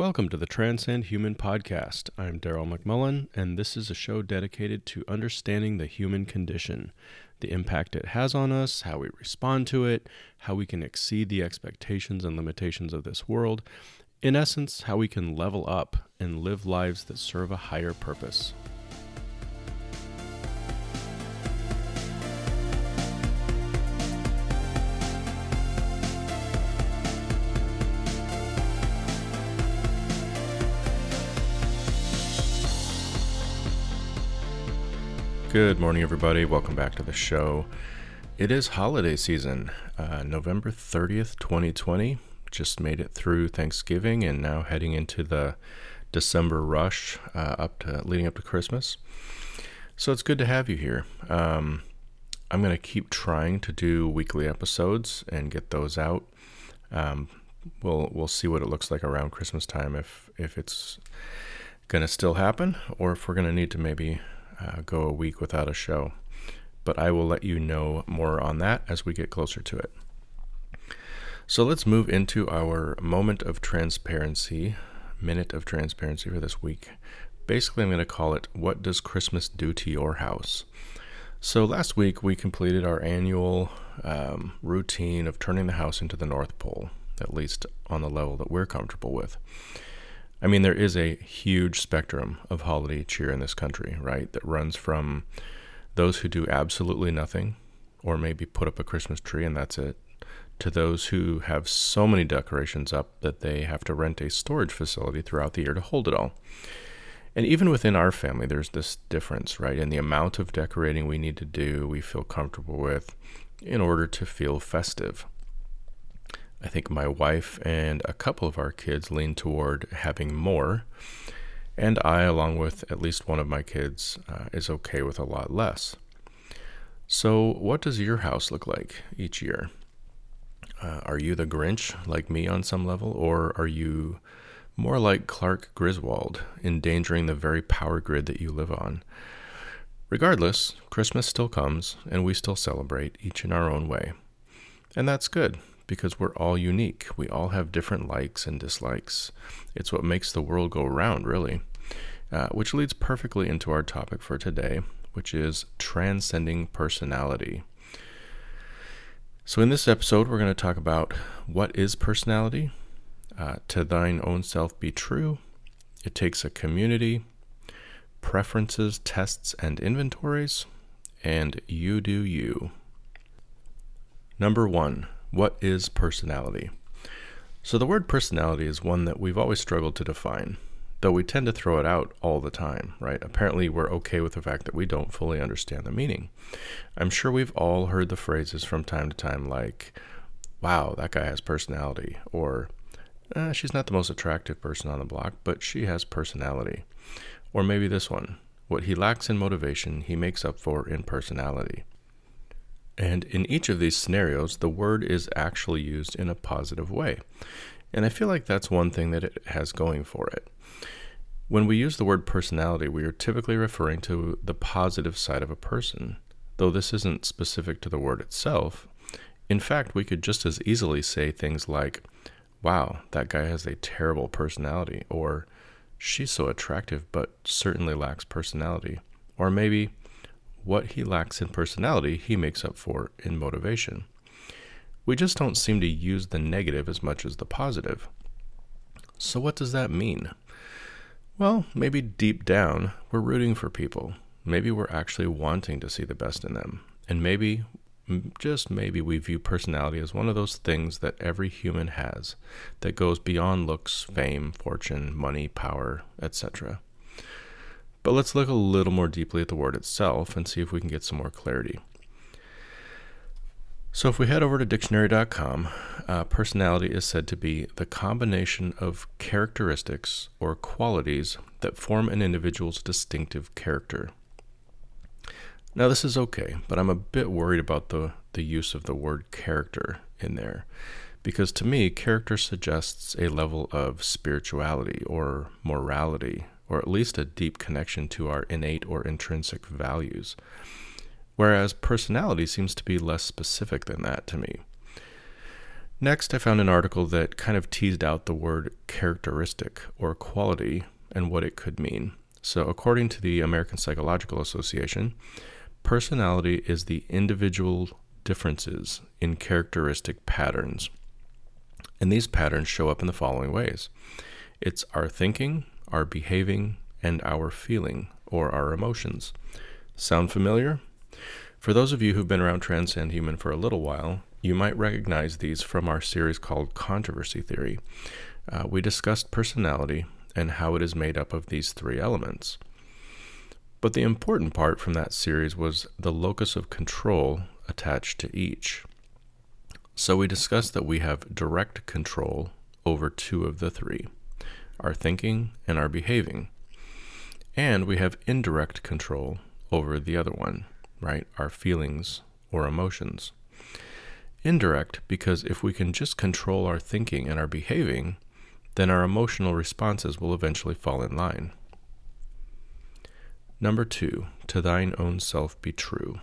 Welcome to the Transcend Human podcast. I'm Daryl McMullen, and this is a show dedicated to understanding the human condition, the impact it has on us, how we respond to it, how we can exceed the expectations and limitations of this world. In essence, how we can level up and live lives that serve a higher purpose. Good morning, everybody. Welcome back to the show. It is holiday season, uh, November 30th, 2020. Just made it through Thanksgiving and now heading into the December rush uh, up to leading up to Christmas. So it's good to have you here. Um, I'm going to keep trying to do weekly episodes and get those out. Um, we'll we'll see what it looks like around Christmas time if if it's going to still happen or if we're going to need to maybe uh, go a week without a show. But I will let you know more on that as we get closer to it. So let's move into our moment of transparency, minute of transparency for this week. Basically, I'm going to call it What Does Christmas Do to Your House? So last week we completed our annual um, routine of turning the house into the North Pole, at least on the level that we're comfortable with. I mean, there is a huge spectrum of holiday cheer in this country, right? That runs from those who do absolutely nothing, or maybe put up a Christmas tree and that's it, to those who have so many decorations up that they have to rent a storage facility throughout the year to hold it all. And even within our family, there's this difference, right? In the amount of decorating we need to do, we feel comfortable with in order to feel festive. I think my wife and a couple of our kids lean toward having more. And I, along with at least one of my kids, uh, is okay with a lot less. So, what does your house look like each year? Uh, are you the Grinch, like me on some level, or are you more like Clark Griswold, endangering the very power grid that you live on? Regardless, Christmas still comes, and we still celebrate, each in our own way. And that's good because we're all unique. We all have different likes and dislikes. It's what makes the world go round, really. Uh, which leads perfectly into our topic for today, which is transcending personality. So, in this episode, we're going to talk about what is personality, uh, to thine own self be true, it takes a community, preferences, tests, and inventories, and you do you. Number one, what is personality? So, the word personality is one that we've always struggled to define, though we tend to throw it out all the time, right? Apparently, we're okay with the fact that we don't fully understand the meaning. I'm sure we've all heard the phrases from time to time like, wow, that guy has personality, or eh, she's not the most attractive person on the block, but she has personality. Or maybe this one, what he lacks in motivation, he makes up for in personality. And in each of these scenarios, the word is actually used in a positive way. And I feel like that's one thing that it has going for it. When we use the word personality, we are typically referring to the positive side of a person, though this isn't specific to the word itself. In fact, we could just as easily say things like, wow, that guy has a terrible personality, or she's so attractive but certainly lacks personality, or maybe what he lacks in personality, he makes up for in motivation. We just don't seem to use the negative as much as the positive. So, what does that mean? Well, maybe deep down, we're rooting for people. Maybe we're actually wanting to see the best in them. And maybe, just maybe, we view personality as one of those things that every human has that goes beyond looks, fame, fortune, money, power, etc. But let's look a little more deeply at the word itself and see if we can get some more clarity. So, if we head over to dictionary.com, uh, personality is said to be the combination of characteristics or qualities that form an individual's distinctive character. Now, this is okay, but I'm a bit worried about the, the use of the word character in there, because to me, character suggests a level of spirituality or morality or at least a deep connection to our innate or intrinsic values. Whereas personality seems to be less specific than that to me. Next, I found an article that kind of teased out the word characteristic or quality and what it could mean. So, according to the American Psychological Association, personality is the individual differences in characteristic patterns. And these patterns show up in the following ways it's our thinking, our behaving, and our feeling or our emotions. Sound familiar? For those of you who've been around Transcend Human for a little while, you might recognize these from our series called Controversy Theory. Uh, we discussed personality and how it is made up of these three elements. But the important part from that series was the locus of control attached to each. So we discussed that we have direct control over two of the three our thinking and our behaving. And we have indirect control over the other one, right? Our feelings or emotions. Indirect, because if we can just control our thinking and our behaving, then our emotional responses will eventually fall in line. Number two, to thine own self be true.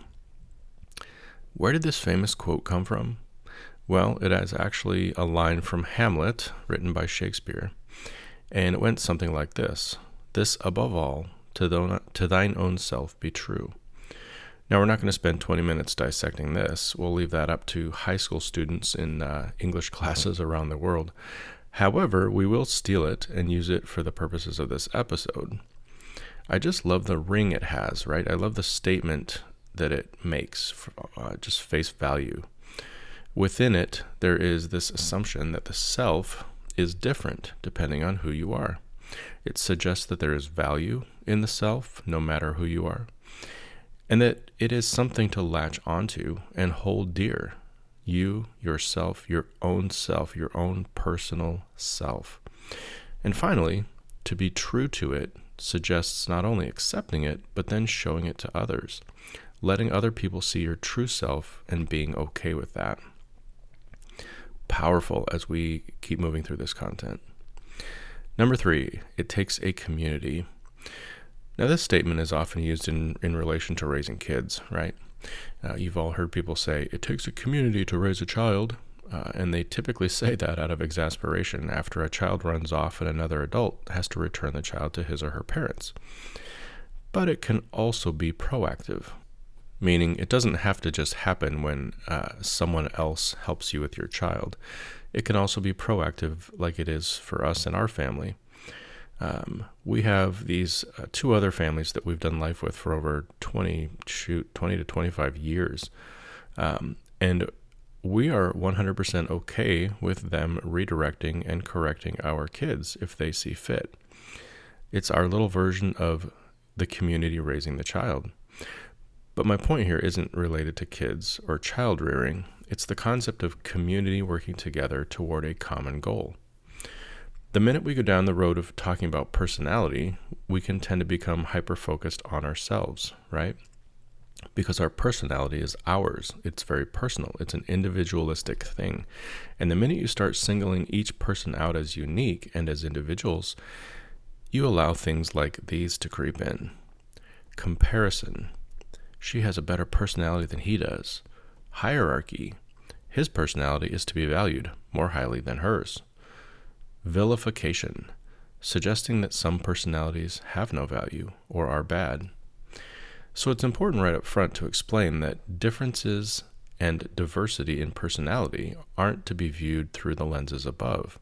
Where did this famous quote come from? Well, it is actually a line from Hamlet, written by Shakespeare, and it went something like this This above all, to, thine own self be true. Now, we're not going to spend 20 minutes dissecting this. We'll leave that up to high school students in uh, English classes around the world. However, we will steal it and use it for the purposes of this episode. I just love the ring it has, right? I love the statement that it makes, uh, just face value. Within it, there is this assumption that the self is different depending on who you are. It suggests that there is value in the self, no matter who you are and that it is something to latch onto and hold dear. You, yourself, your own self, your own personal self. And finally, to be true to it suggests not only accepting it, but then showing it to others, letting other people see your true self and being okay with that. Powerful as we keep moving through this content. Number three, it takes a community now, this statement is often used in, in relation to raising kids, right? Uh, you've all heard people say, it takes a community to raise a child, uh, and they typically say that out of exasperation after a child runs off and another adult has to return the child to his or her parents. But it can also be proactive, meaning it doesn't have to just happen when uh, someone else helps you with your child. It can also be proactive, like it is for us and our family. Um, we have these uh, two other families that we've done life with for over 20 shoot 20 to 25 years um, and we are 100% okay with them redirecting and correcting our kids if they see fit it's our little version of the community raising the child but my point here isn't related to kids or child rearing it's the concept of community working together toward a common goal the minute we go down the road of talking about personality, we can tend to become hyper focused on ourselves, right? Because our personality is ours. It's very personal. It's an individualistic thing. And the minute you start singling each person out as unique and as individuals, you allow things like these to creep in. Comparison. She has a better personality than he does. Hierarchy. His personality is to be valued more highly than hers vilification, suggesting that some personalities have no value or are bad. So it's important right up front to explain that differences and diversity in personality aren't to be viewed through the lenses above.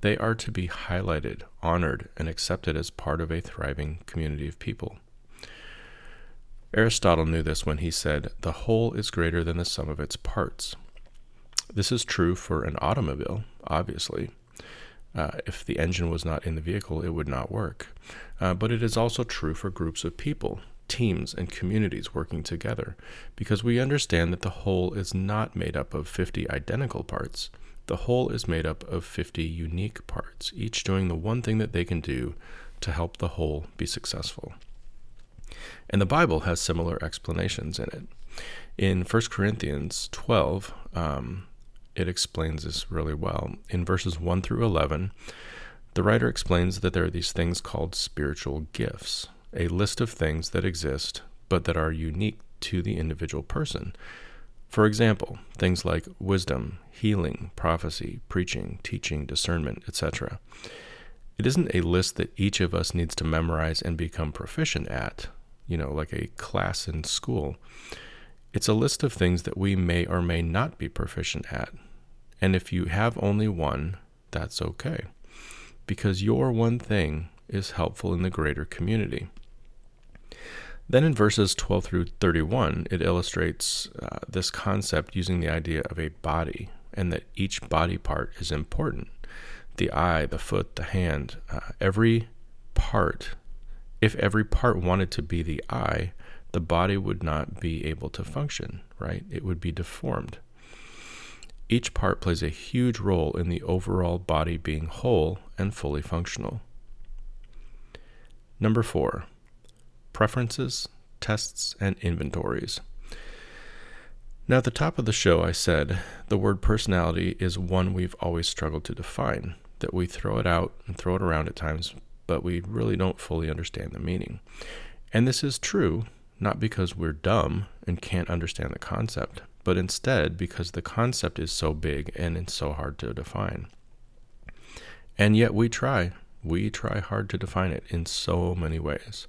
They are to be highlighted, honored, and accepted as part of a thriving community of people. Aristotle knew this when he said, The whole is greater than the sum of its parts. This is true for an automobile, obviously, uh, if the engine was not in the vehicle, it would not work. Uh, but it is also true for groups of people, teams, and communities working together, because we understand that the whole is not made up of 50 identical parts. The whole is made up of 50 unique parts, each doing the one thing that they can do to help the whole be successful. And the Bible has similar explanations in it. In 1 Corinthians 12, um, it explains this really well. In verses 1 through 11, the writer explains that there are these things called spiritual gifts, a list of things that exist but that are unique to the individual person. For example, things like wisdom, healing, prophecy, preaching, teaching, discernment, etc. It isn't a list that each of us needs to memorize and become proficient at, you know, like a class in school. It's a list of things that we may or may not be proficient at. And if you have only one, that's okay. Because your one thing is helpful in the greater community. Then in verses 12 through 31, it illustrates uh, this concept using the idea of a body and that each body part is important. The eye, the foot, the hand, uh, every part, if every part wanted to be the eye, the body would not be able to function, right? It would be deformed. Each part plays a huge role in the overall body being whole and fully functional. Number four, preferences, tests, and inventories. Now, at the top of the show, I said the word personality is one we've always struggled to define, that we throw it out and throw it around at times, but we really don't fully understand the meaning. And this is true, not because we're dumb and can't understand the concept, but instead because the concept is so big and it's so hard to define. And yet we try we try hard to define it in so many ways.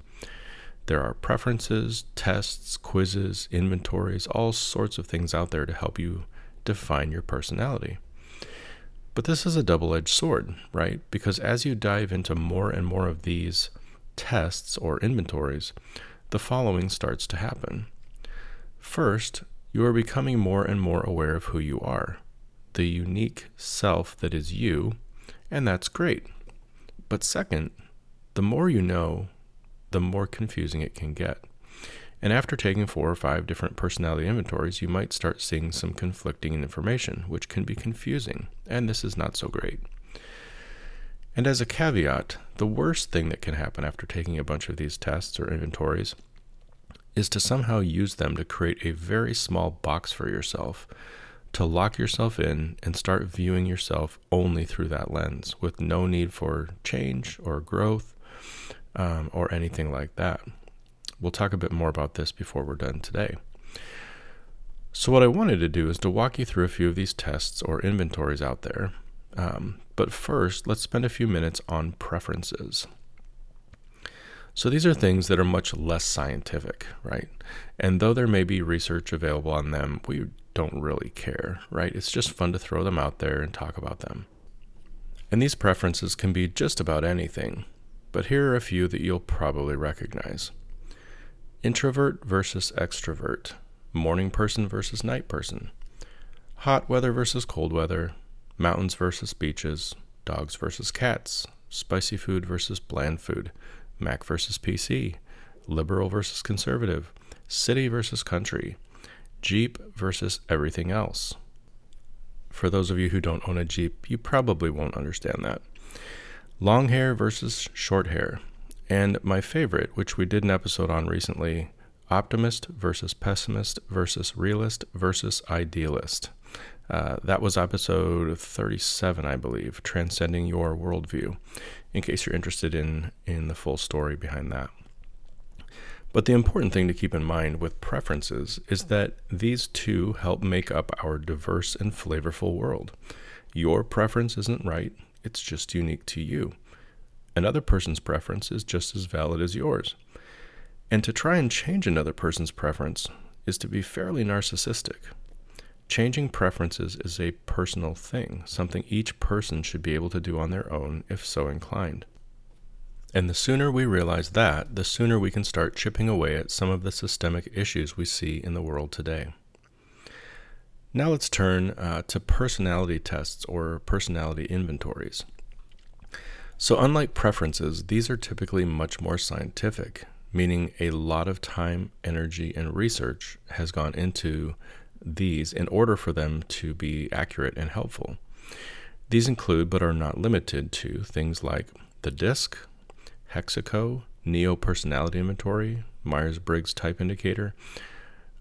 There are preferences, tests, quizzes, inventories, all sorts of things out there to help you define your personality. But this is a double edged sword, right? Because as you dive into more and more of these tests or inventories, the following starts to happen. First, you are becoming more and more aware of who you are, the unique self that is you, and that's great. But second, the more you know, the more confusing it can get. And after taking four or five different personality inventories, you might start seeing some conflicting information, which can be confusing, and this is not so great. And as a caveat, the worst thing that can happen after taking a bunch of these tests or inventories is to somehow use them to create a very small box for yourself to lock yourself in and start viewing yourself only through that lens with no need for change or growth um, or anything like that. We'll talk a bit more about this before we're done today. So, what I wanted to do is to walk you through a few of these tests or inventories out there. Um, but first, let's spend a few minutes on preferences. So these are things that are much less scientific, right? And though there may be research available on them, we don't really care, right? It's just fun to throw them out there and talk about them. And these preferences can be just about anything, but here are a few that you'll probably recognize introvert versus extrovert, morning person versus night person, hot weather versus cold weather, mountains versus beaches, dogs versus cats, spicy food versus bland food, Mac versus PC, liberal versus conservative, city versus country, Jeep versus everything else. For those of you who don't own a Jeep, you probably won't understand that. Long hair versus short hair. And my favorite, which we did an episode on recently optimist versus pessimist versus realist versus idealist. Uh, that was episode 37, I believe, Transcending Your Worldview, in case you're interested in, in the full story behind that. But the important thing to keep in mind with preferences is that these two help make up our diverse and flavorful world. Your preference isn't right, it's just unique to you. Another person's preference is just as valid as yours. And to try and change another person's preference is to be fairly narcissistic. Changing preferences is a personal thing, something each person should be able to do on their own if so inclined. And the sooner we realize that, the sooner we can start chipping away at some of the systemic issues we see in the world today. Now let's turn uh, to personality tests or personality inventories. So, unlike preferences, these are typically much more scientific, meaning a lot of time, energy, and research has gone into these in order for them to be accurate and helpful. These include, but are not limited to, things like the DISC, Hexaco, Neo Personality Inventory, Myers Briggs Type Indicator,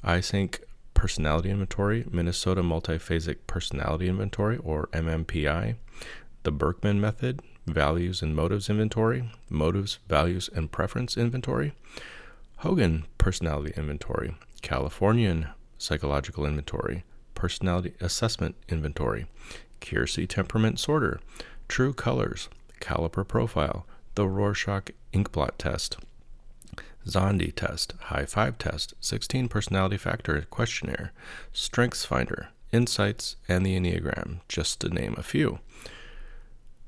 Eysenck Personality Inventory, Minnesota Multiphasic Personality Inventory, or MMPI, the Birkman Method, Values and Motives Inventory, Motives, Values, and Preference Inventory, Hogan Personality Inventory, Californian psychological inventory, personality assessment inventory, Keirsey temperament sorter, true colors, caliper profile, the Rorschach inkblot test, Szondi test, high five test, 16 personality factor questionnaire, strengths finder, insights, and the Enneagram, just to name a few.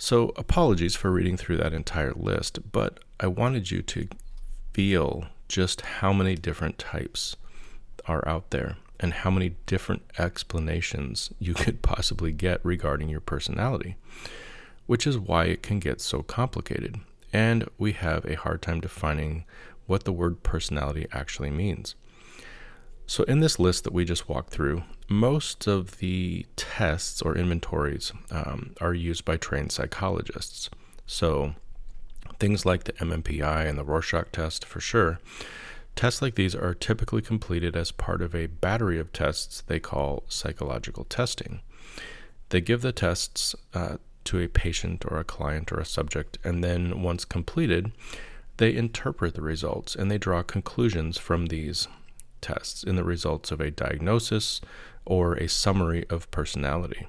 So, apologies for reading through that entire list, but I wanted you to feel just how many different types are out there and how many different explanations you could possibly get regarding your personality, which is why it can get so complicated. And we have a hard time defining what the word personality actually means. So, in this list that we just walked through, most of the tests or inventories um, are used by trained psychologists. So, things like the MMPI and the Rorschach test, for sure. Tests like these are typically completed as part of a battery of tests they call psychological testing. They give the tests uh, to a patient or a client or a subject, and then once completed, they interpret the results and they draw conclusions from these tests in the results of a diagnosis or a summary of personality.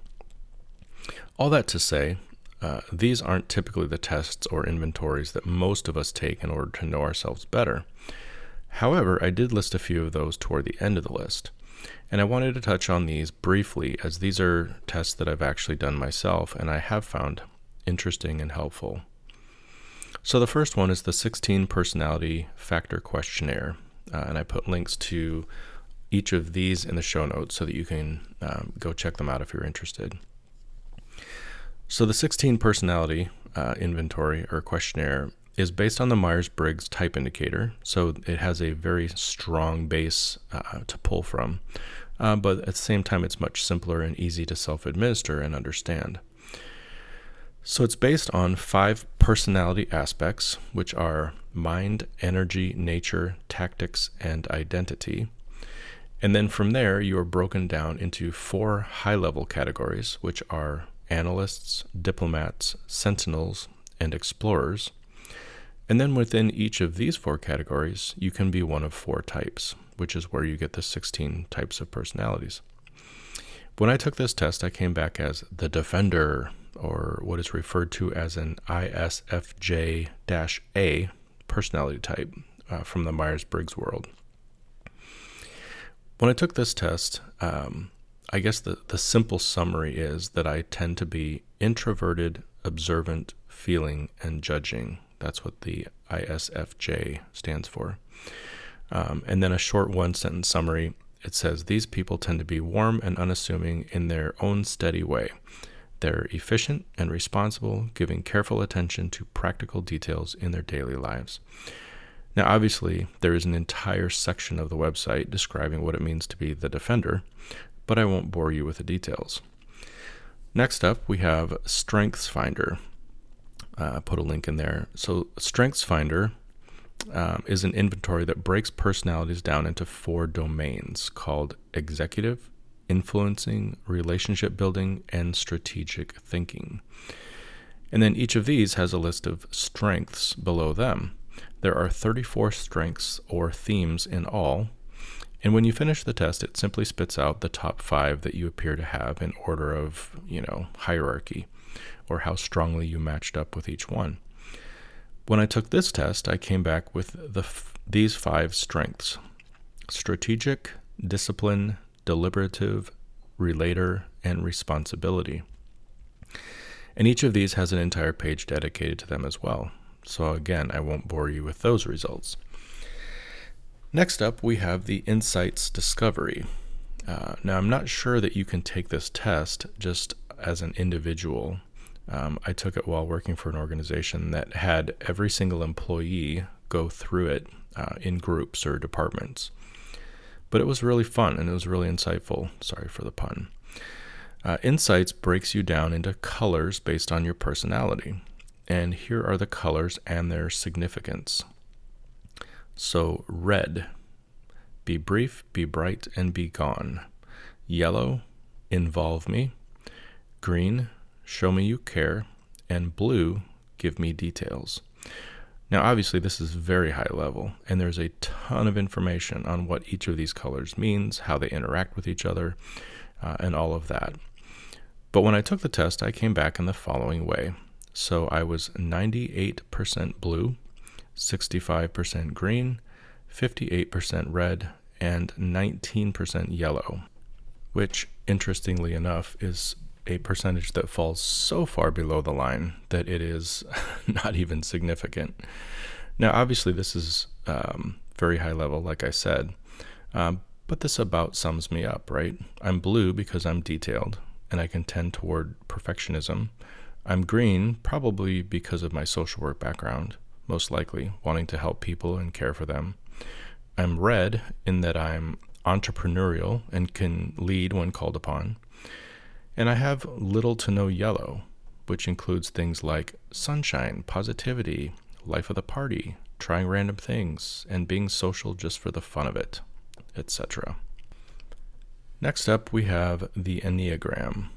All that to say, uh, these aren't typically the tests or inventories that most of us take in order to know ourselves better. However, I did list a few of those toward the end of the list, and I wanted to touch on these briefly as these are tests that I've actually done myself and I have found interesting and helpful. So, the first one is the 16 Personality Factor Questionnaire, uh, and I put links to each of these in the show notes so that you can um, go check them out if you're interested. So, the 16 personality uh, inventory or questionnaire is based on the Myers Briggs type indicator. So, it has a very strong base uh, to pull from, uh, but at the same time, it's much simpler and easy to self administer and understand. So, it's based on five personality aspects, which are mind, energy, nature, tactics, and identity. And then from there, you are broken down into four high level categories, which are analysts, diplomats, sentinels, and explorers. And then within each of these four categories, you can be one of four types, which is where you get the 16 types of personalities. When I took this test, I came back as the defender, or what is referred to as an ISFJ A personality type uh, from the Myers Briggs world. When I took this test, um, I guess the, the simple summary is that I tend to be introverted, observant, feeling, and judging. That's what the ISFJ stands for. Um, and then a short one sentence summary it says these people tend to be warm and unassuming in their own steady way. They're efficient and responsible, giving careful attention to practical details in their daily lives. Now, obviously, there is an entire section of the website describing what it means to be the defender, but I won't bore you with the details. Next up, we have Strengths Finder. Uh, put a link in there. So, Strengths Finder um, is an inventory that breaks personalities down into four domains called executive, influencing, relationship building, and strategic thinking. And then each of these has a list of strengths below them. There are 34 strengths or themes in all. And when you finish the test, it simply spits out the top five that you appear to have in order of, you know, hierarchy or how strongly you matched up with each one. When I took this test, I came back with the f- these five strengths strategic, discipline, deliberative, relator, and responsibility. And each of these has an entire page dedicated to them as well. So, again, I won't bore you with those results. Next up, we have the Insights Discovery. Uh, now, I'm not sure that you can take this test just as an individual. Um, I took it while working for an organization that had every single employee go through it uh, in groups or departments. But it was really fun and it was really insightful. Sorry for the pun. Uh, Insights breaks you down into colors based on your personality. And here are the colors and their significance. So, red, be brief, be bright, and be gone. Yellow, involve me. Green, show me you care. And blue, give me details. Now, obviously, this is very high level, and there's a ton of information on what each of these colors means, how they interact with each other, uh, and all of that. But when I took the test, I came back in the following way. So I was 98% blue, 65% green, 58% red, and 19% yellow, which, interestingly enough, is a percentage that falls so far below the line that it is not even significant. Now, obviously, this is um, very high level, like I said, um, but this about sums me up, right? I'm blue because I'm detailed and I can tend toward perfectionism. I'm green probably because of my social work background, most likely, wanting to help people and care for them. I'm red in that I'm entrepreneurial and can lead when called upon. And I have little to no yellow, which includes things like sunshine, positivity, life of the party, trying random things, and being social just for the fun of it, etc. Next up, we have the Enneagram.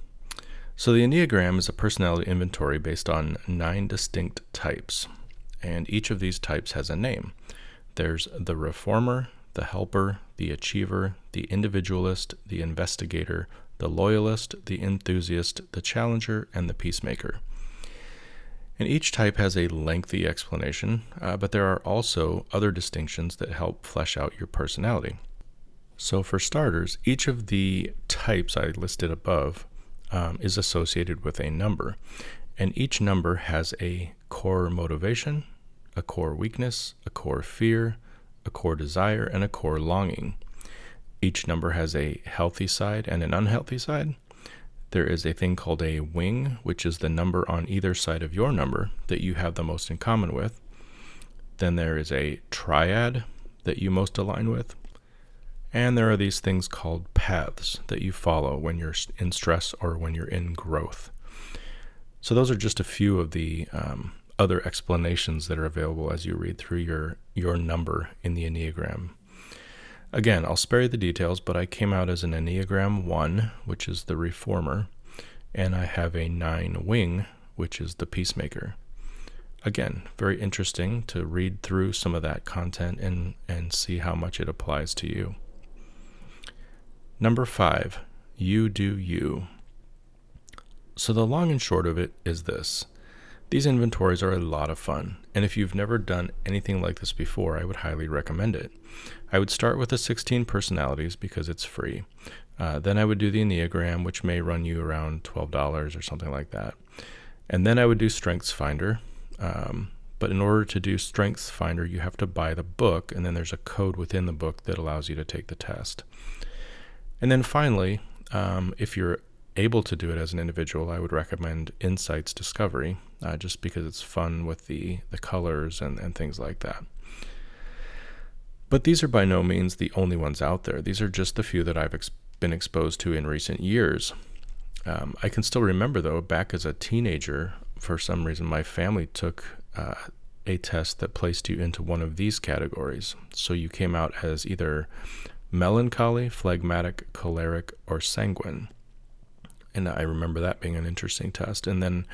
So, the Enneagram is a personality inventory based on nine distinct types, and each of these types has a name. There's the reformer, the helper, the achiever, the individualist, the investigator, the loyalist, the enthusiast, the challenger, and the peacemaker. And each type has a lengthy explanation, uh, but there are also other distinctions that help flesh out your personality. So, for starters, each of the types I listed above um, is associated with a number, and each number has a core motivation, a core weakness, a core fear, a core desire, and a core longing. Each number has a healthy side and an unhealthy side. There is a thing called a wing, which is the number on either side of your number that you have the most in common with. Then there is a triad that you most align with. And there are these things called paths that you follow when you're in stress or when you're in growth. So, those are just a few of the um, other explanations that are available as you read through your, your number in the Enneagram. Again, I'll spare you the details, but I came out as an Enneagram 1, which is the reformer, and I have a 9 wing, which is the peacemaker. Again, very interesting to read through some of that content and, and see how much it applies to you. Number 5, you do you. So, the long and short of it is this these inventories are a lot of fun, and if you've never done anything like this before, I would highly recommend it. I would start with the 16 personalities because it's free. Uh, then I would do the Enneagram, which may run you around $12 or something like that. And then I would do Strengths Finder. Um, but in order to do Strengths Finder, you have to buy the book, and then there's a code within the book that allows you to take the test. And then finally, um, if you're able to do it as an individual, I would recommend Insights Discovery, uh, just because it's fun with the, the colors and, and things like that. But these are by no means the only ones out there. These are just the few that I've ex- been exposed to in recent years. Um, I can still remember, though, back as a teenager, for some reason, my family took uh, a test that placed you into one of these categories. So you came out as either melancholy, phlegmatic, choleric, or sanguine. And I remember that being an interesting test. And then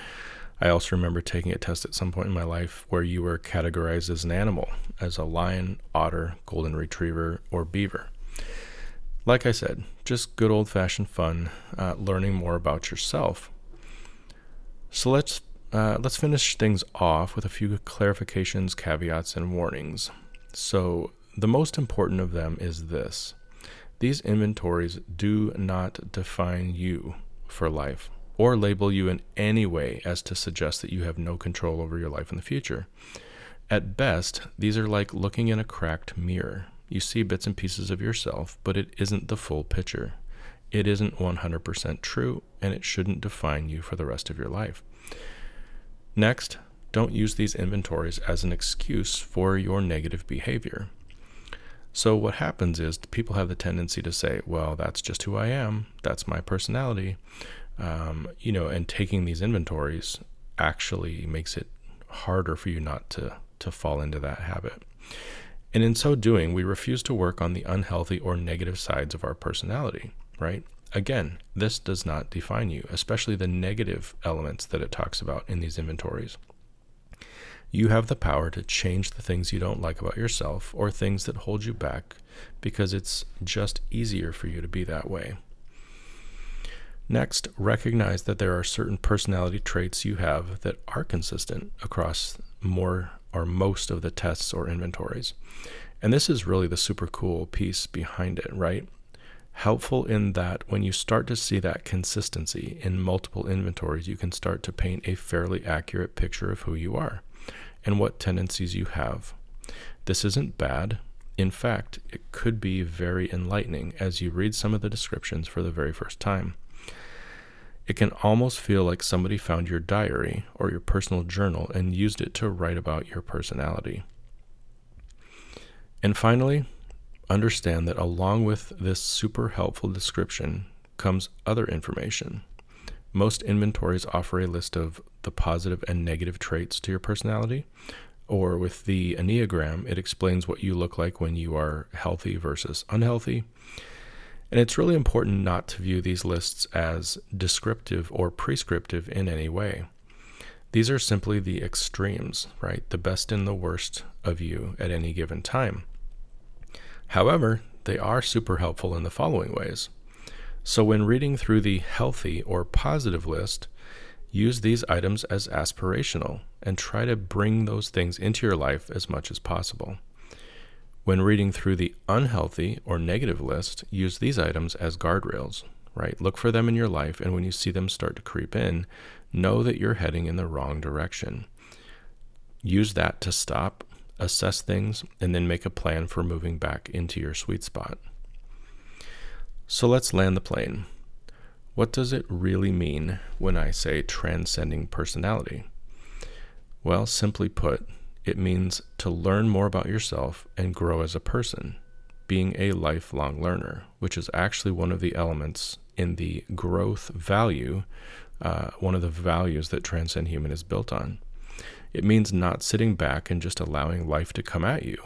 I also remember taking a test at some point in my life where you were categorized as an animal, as a lion, otter, golden retriever, or beaver. Like I said, just good old fashioned fun, uh, learning more about yourself. So let's uh, let's finish things off with a few clarifications, caveats, and warnings. So the most important of them is this: these inventories do not define you for life or label you in any way as to suggest that you have no control over your life in the future. At best, these are like looking in a cracked mirror. You see bits and pieces of yourself, but it isn't the full picture. It isn't 100% true, and it shouldn't define you for the rest of your life. Next, don't use these inventories as an excuse for your negative behavior. So, what happens is people have the tendency to say, well, that's just who I am, that's my personality um, you know, and taking these inventories actually makes it harder for you not to to fall into that habit. And in so doing, we refuse to work on the unhealthy or negative sides of our personality, right? Again, this does not define you, especially the negative elements that it talks about in these inventories. You have the power to change the things you don't like about yourself or things that hold you back because it's just easier for you to be that way. Next, recognize that there are certain personality traits you have that are consistent across more or most of the tests or inventories. And this is really the super cool piece behind it, right? Helpful in that when you start to see that consistency in multiple inventories, you can start to paint a fairly accurate picture of who you are and what tendencies you have. This isn't bad. In fact, it could be very enlightening as you read some of the descriptions for the very first time. It can almost feel like somebody found your diary or your personal journal and used it to write about your personality. And finally, understand that along with this super helpful description comes other information. Most inventories offer a list of the positive and negative traits to your personality, or with the Enneagram, it explains what you look like when you are healthy versus unhealthy, and it's really important not to view these lists as descriptive or prescriptive in any way. These are simply the extremes, right? The best and the worst of you at any given time. However, they are super helpful in the following ways. So, when reading through the healthy or positive list, use these items as aspirational and try to bring those things into your life as much as possible. When reading through the unhealthy or negative list, use these items as guardrails, right? Look for them in your life, and when you see them start to creep in, know that you're heading in the wrong direction. Use that to stop, assess things, and then make a plan for moving back into your sweet spot. So let's land the plane. What does it really mean when I say transcending personality? Well, simply put, it means to learn more about yourself and grow as a person, being a lifelong learner, which is actually one of the elements in the growth value, uh, one of the values that Transcend Human is built on. It means not sitting back and just allowing life to come at you.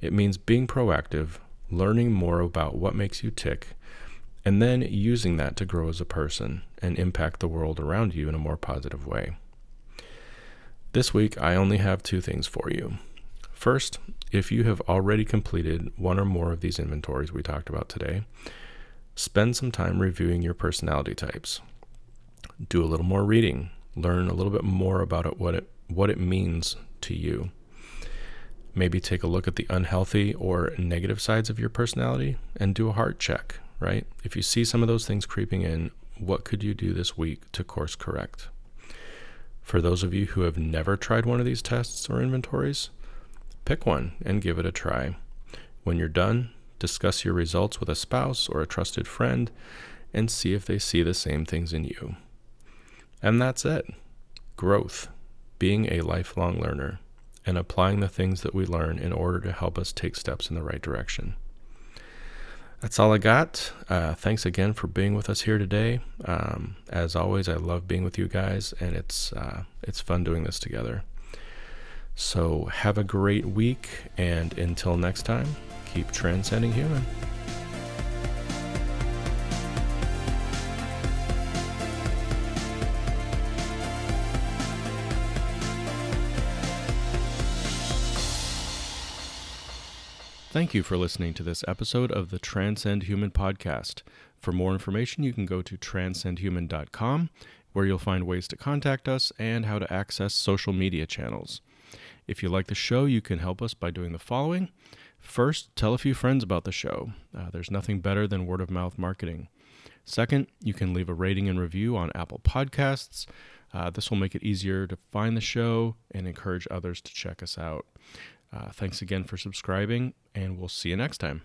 It means being proactive, learning more about what makes you tick, and then using that to grow as a person and impact the world around you in a more positive way. This week, I only have two things for you. First, if you have already completed one or more of these inventories we talked about today, spend some time reviewing your personality types. Do a little more reading, learn a little bit more about it, what it what it means to you. Maybe take a look at the unhealthy or negative sides of your personality and do a heart check, right? If you see some of those things creeping in, what could you do this week to course correct? For those of you who have never tried one of these tests or inventories, pick one and give it a try. When you're done, discuss your results with a spouse or a trusted friend and see if they see the same things in you. And that's it growth, being a lifelong learner, and applying the things that we learn in order to help us take steps in the right direction that's all I got. Uh, thanks again for being with us here today. Um, as always, I love being with you guys, and it's uh, it's fun doing this together. So have a great week, and until next time, keep transcending human. Thank you for listening to this episode of the Transcend Human podcast. For more information, you can go to transcendhuman.com, where you'll find ways to contact us and how to access social media channels. If you like the show, you can help us by doing the following. First, tell a few friends about the show. Uh, there's nothing better than word of mouth marketing. Second, you can leave a rating and review on Apple Podcasts. Uh, this will make it easier to find the show and encourage others to check us out. Uh, thanks again for subscribing, and we'll see you next time.